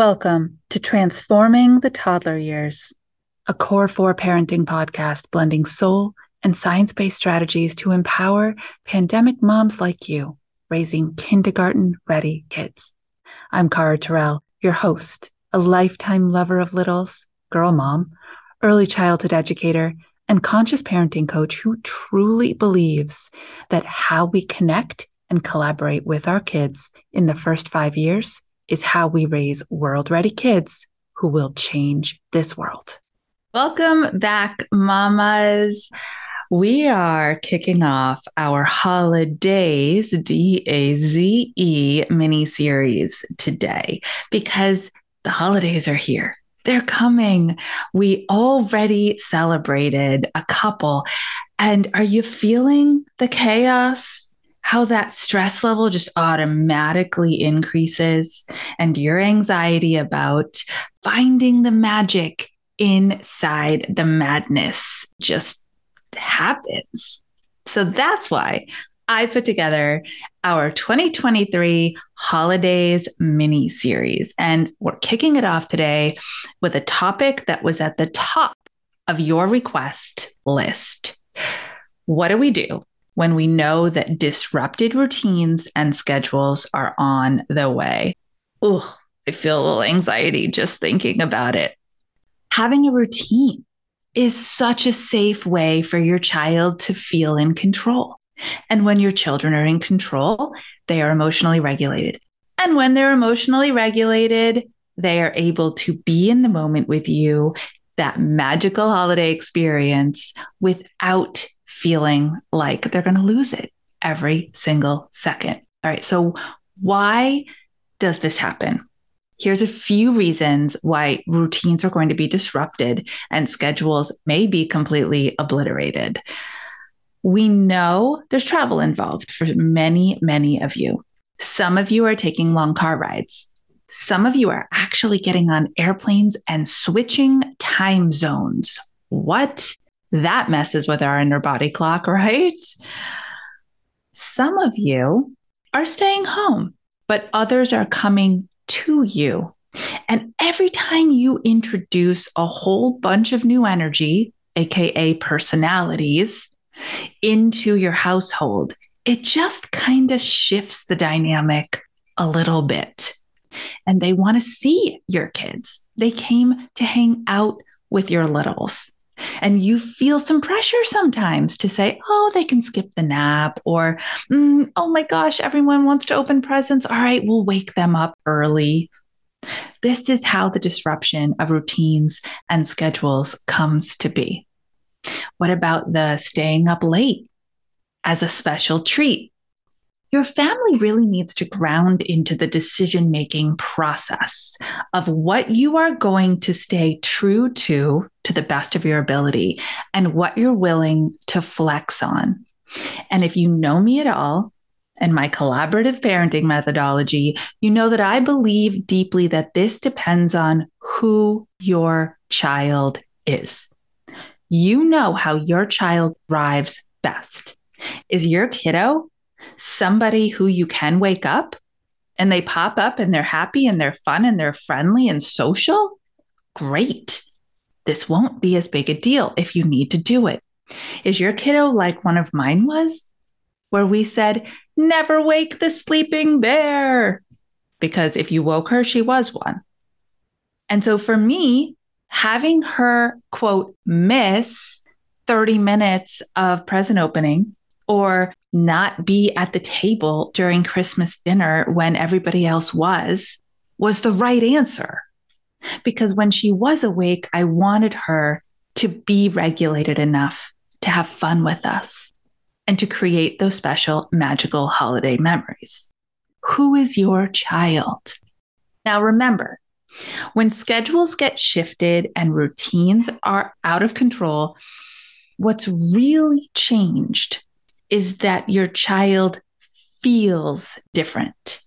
Welcome to Transforming the Toddler Years, a Core 4 parenting podcast blending soul and science based strategies to empower pandemic moms like you raising kindergarten ready kids. I'm Cara Tyrrell, your host, a lifetime lover of littles, girl mom, early childhood educator, and conscious parenting coach who truly believes that how we connect and collaborate with our kids in the first five years is how we raise world ready kids who will change this world. Welcome back, mamas. We are kicking off our holidays, D A Z E mini series today because the holidays are here. They're coming. We already celebrated a couple. And are you feeling the chaos? How that stress level just automatically increases and your anxiety about finding the magic inside the madness just happens. So that's why I put together our 2023 holidays mini series. And we're kicking it off today with a topic that was at the top of your request list. What do we do when we know that disrupted routines and schedules are on the way. Ugh, I feel a little anxiety just thinking about it. Having a routine is such a safe way for your child to feel in control. And when your children are in control, they are emotionally regulated. And when they're emotionally regulated, they are able to be in the moment with you, that magical holiday experience without feeling like they're going to lose it every single second. All right. So, why does this happen? Here's a few reasons why routines are going to be disrupted and schedules may be completely obliterated. We know there's travel involved for many, many of you. Some of you are taking long car rides. Some of you are actually getting on airplanes and switching time zones. What? That messes with our inner body clock, right? Some of you are staying home, but others are coming to you. And every time you introduce a whole bunch of new energy, AKA personalities, into your household, it just kind of shifts the dynamic a little bit. And they want to see your kids. They came to hang out with your littles. And you feel some pressure sometimes to say, oh, they can skip the nap, or, mm, oh my gosh, everyone wants to open presents. All right, we'll wake them up early. This is how the disruption of routines and schedules comes to be. What about the staying up late as a special treat? Your family really needs to ground into the decision making process of what you are going to stay true to to the best of your ability and what you're willing to flex on. And if you know me at all, and my collaborative parenting methodology, you know that I believe deeply that this depends on who your child is. You know how your child thrives best. Is your kiddo somebody who you can wake up and they pop up and they're happy and they're fun and they're friendly and social, great. This won't be as big a deal if you need to do it. Is your kiddo like one of mine was, where we said, never wake the sleeping bear? Because if you woke her, she was one. And so for me, having her quote, miss 30 minutes of present opening or not be at the table during Christmas dinner when everybody else was, was the right answer. Because when she was awake, I wanted her to be regulated enough to have fun with us and to create those special magical holiday memories. Who is your child? Now, remember, when schedules get shifted and routines are out of control, what's really changed is that your child feels different.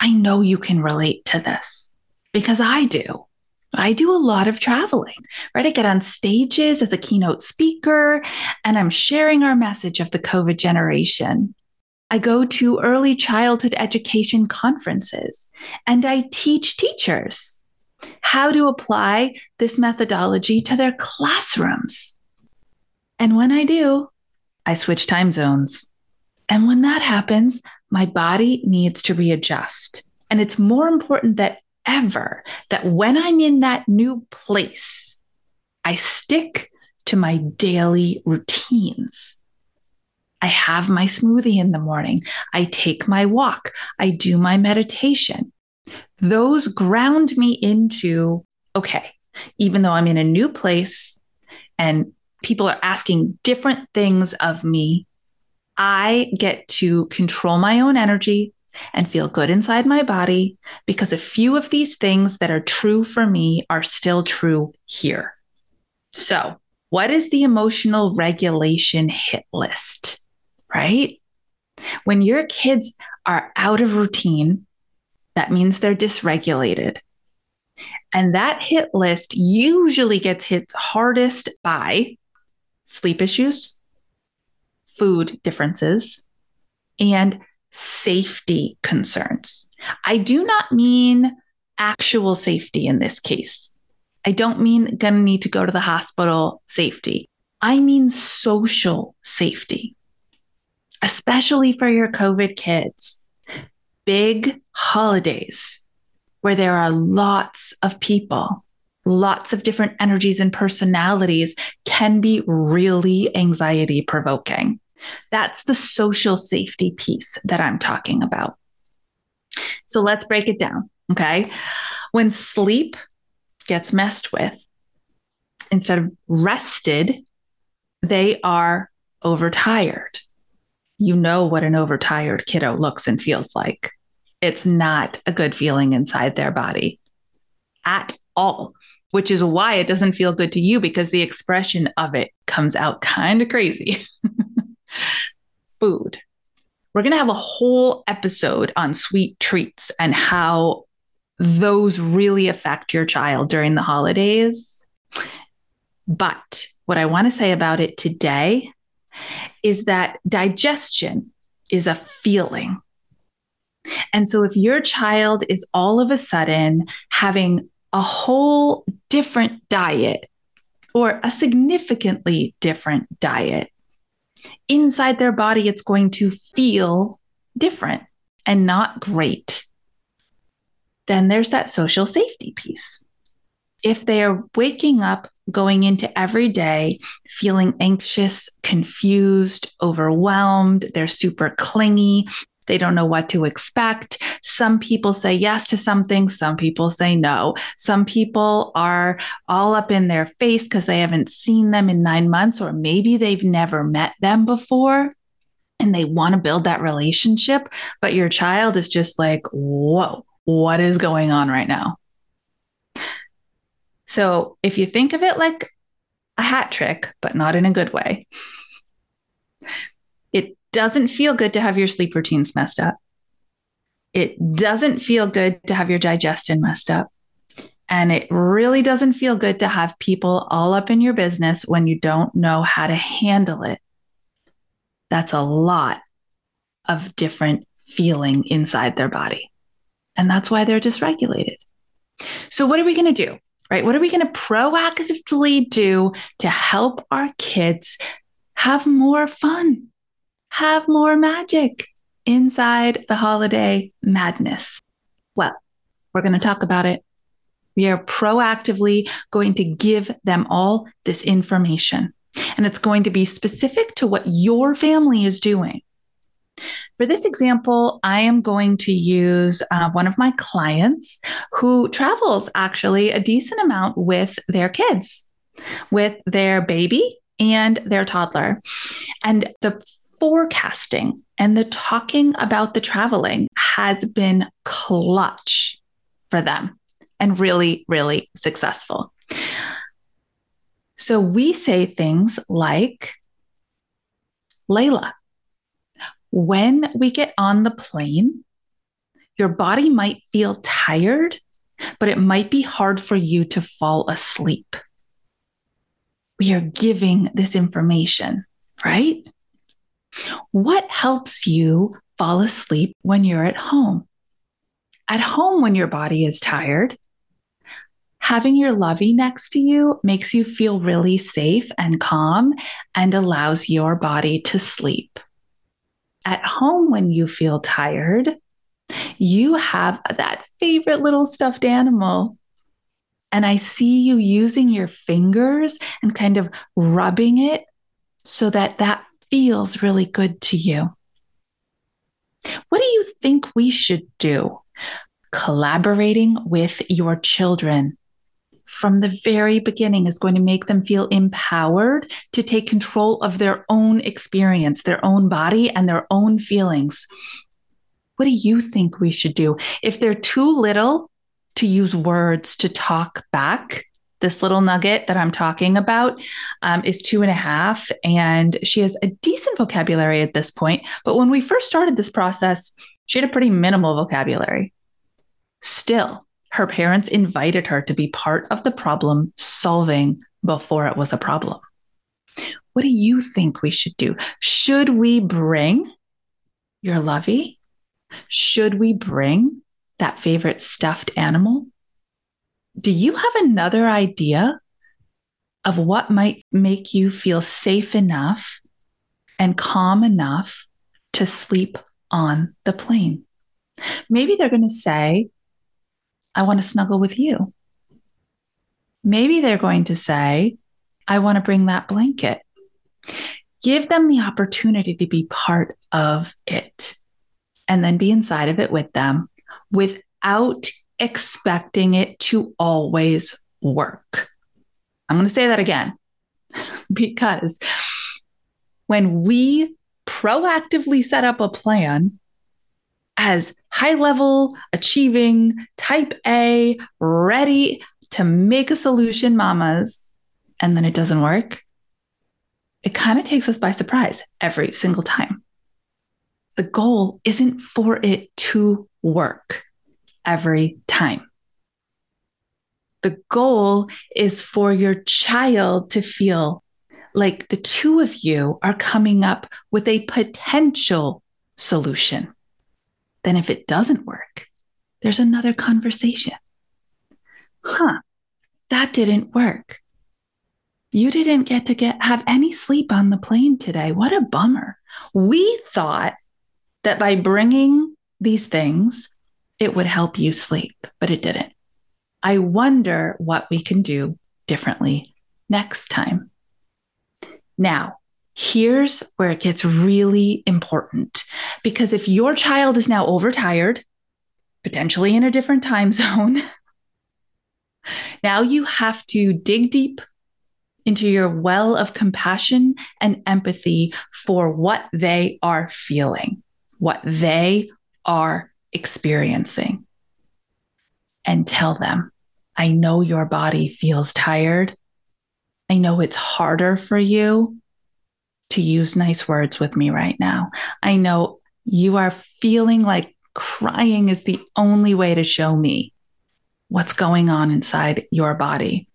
I know you can relate to this because I do. I do a lot of traveling, right? I get on stages as a keynote speaker and I'm sharing our message of the COVID generation. I go to early childhood education conferences and I teach teachers how to apply this methodology to their classrooms. And when I do, I switch time zones. And when that happens, my body needs to readjust. And it's more important than ever that when I'm in that new place, I stick to my daily routines. I have my smoothie in the morning. I take my walk. I do my meditation. Those ground me into, okay, even though I'm in a new place and people are asking different things of me, I get to control my own energy and feel good inside my body because a few of these things that are true for me are still true here. So, what is the emotional regulation hit list? Right? When your kids are out of routine, that means they're dysregulated. And that hit list usually gets hit hardest by sleep issues, food differences, and safety concerns. I do not mean actual safety in this case. I don't mean gonna need to go to the hospital safety. I mean social safety, especially for your COVID kids. Big holidays where there are lots of people, lots of different energies and personalities can be really anxiety provoking. That's the social safety piece that I'm talking about. So let's break it down. Okay. When sleep gets messed with, instead of rested, they are overtired. You know what an overtired kiddo looks and feels like. It's not a good feeling inside their body at all, which is why it doesn't feel good to you because the expression of it comes out kind of crazy. food. We're going to have a whole episode on sweet treats and how those really affect your child during the holidays. But what I want to say about it today is that digestion is a feeling. And so if your child is all of a sudden having a whole different diet or a significantly different diet, inside their body, it's going to feel different and not great. Then there's that social safety piece. If they are waking up, going into every day, feeling anxious, confused, overwhelmed, they're super clingy, they don't know what to expect. Some people say yes to something, some people say no. Some people are all up in their face because they haven't seen them in nine months, or maybe they've never met them before and they want to build that relationship. But your child is just like, whoa, what is going on right now? So if you think of it like a hat trick, but not in a good way, doesn't feel good to have your sleep routines messed up. It doesn't feel good to have your digestion messed up. And it really doesn't feel good to have people all up in your business when you don't know how to handle it. That's a lot of different feeling inside their body. And that's why they're dysregulated. So, what are we going to do? Right? What are we going to proactively do to help our kids have more fun? Have more magic inside the holiday madness? Well, we're going to talk about it. We are proactively going to give them all this information, and it's going to be specific to what your family is doing. For this example, I am going to use uh, one of my clients who travels actually a decent amount with their kids, with their baby and their toddler. And the forecasting and the talking about the traveling has been clutch for them and really, really successful. So we say things like, Layla, when we get on the plane, your body might feel tired, but it might be hard for you to fall asleep. We are giving this information, right? What helps you fall asleep when you're at home? At home, when your body is tired, having your lovey next to you makes you feel really safe and calm and allows your body to sleep. At home, when you feel tired, you have that favorite little stuffed animal. And I see you using your fingers and kind of rubbing it so that that feels really good to you. What do you think we should do? Collaborating with your children from the very beginning is going to make them feel empowered to take control of their own experience, their own body, and their own feelings. What do you think we should do? If they're too little to use words to talk back, this little nugget that I'm talking about um, is two and a half, and she has a decent vocabulary at this point. But when we first started this process, she had a pretty minimal vocabulary. Still, her parents invited her to be part of the problem solving before it was a problem. What do you think we should do? Should we bring your lovey? Should we bring that favorite stuffed animal? Do you have another idea of what might make you feel safe enough and calm enough to sleep on the plane? Maybe they're going to say, I want to snuggle with you. Maybe they're going to say, I want to bring that blanket. Give them the opportunity to be part of it and then be inside of it with them without expecting it to always work. I'm going to say that again because when we proactively set up a plan as high level, achieving, type A, ready to make a solution mamas, and then it doesn't work, it kind of takes us by surprise every single time. The goal isn't for it to work every time. The goal is for your child to feel like the two of you are coming up with a potential solution. Then, if it doesn't work, there's another conversation. Huh, that didn't work. You didn't get to get have any sleep on the plane today. What a bummer. We thought that by bringing these things, it would help you sleep, but it didn't. I wonder what we can do differently next time. Now, Here's where it gets really important because if your child is now overtired, potentially in a different time zone, now you have to dig deep into your well of compassion and empathy for what they are feeling, what they are experiencing, and tell them, I know your body feels tired. I know it's harder for you to use nice words with me right now. I know you are feeling like crying is the only way to show me what's going on inside your body.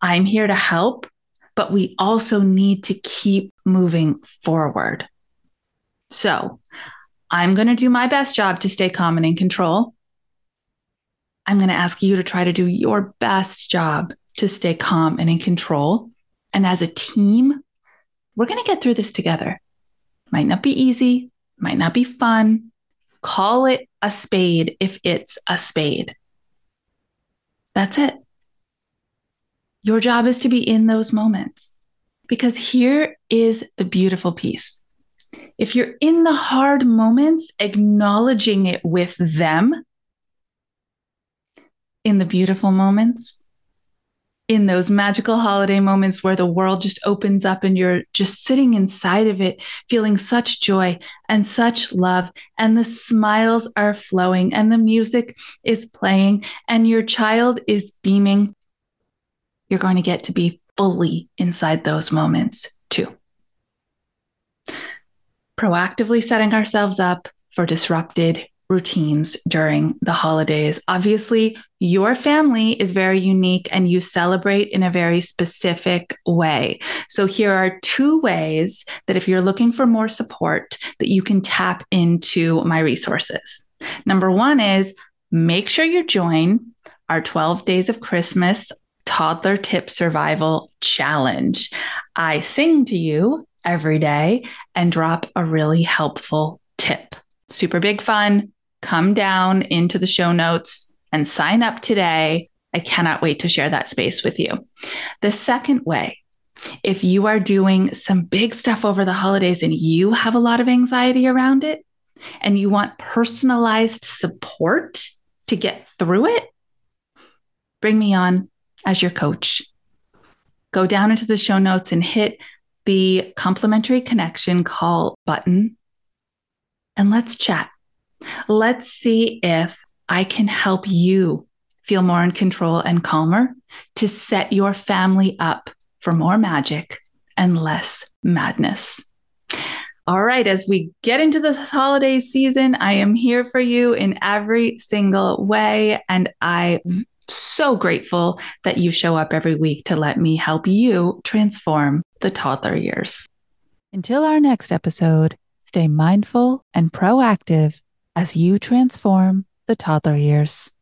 I'm here to help, but we also need to keep moving forward. So I'm going to do my best job to stay calm and in control. I'm going to ask you to try to do your best job to stay calm and in control. And as a team, we're going to get through this together. Might not be easy, might not be fun. Call it a spade if it's a spade. That's it. Your job is to be in those moments because here is the beautiful piece. If you're in the hard moments, acknowledging it with them, in the beautiful moments, in those magical holiday moments where the world just opens up and you're just sitting inside of it, feeling such joy and such love, and the smiles are flowing and the music is playing and your child is beaming, you're going to get to be fully inside those moments too. Proactively setting ourselves up for disrupted routines during the holidays. Obviously, your family is very unique and you celebrate in a very specific way. So here are two ways that if you're looking for more support that you can tap into my resources. Number 1 is make sure you join our 12 days of Christmas toddler tip survival challenge. I sing to you every day and drop a really helpful tip. Super big fun. Come down into the show notes and sign up today. I cannot wait to share that space with you. The second way, if you are doing some big stuff over the holidays and you have a lot of anxiety around it and you want personalized support to get through it, bring me on as your coach. Go down into the show notes and hit the complimentary connection call button and let's chat. Let's see if I can help you feel more in control and calmer to set your family up for more magic and less madness. All right, as we get into this holiday season, I am here for you in every single way. And I'm so grateful that you show up every week to let me help you transform the toddler years. Until our next episode, stay mindful and proactive as you transform the toddler years.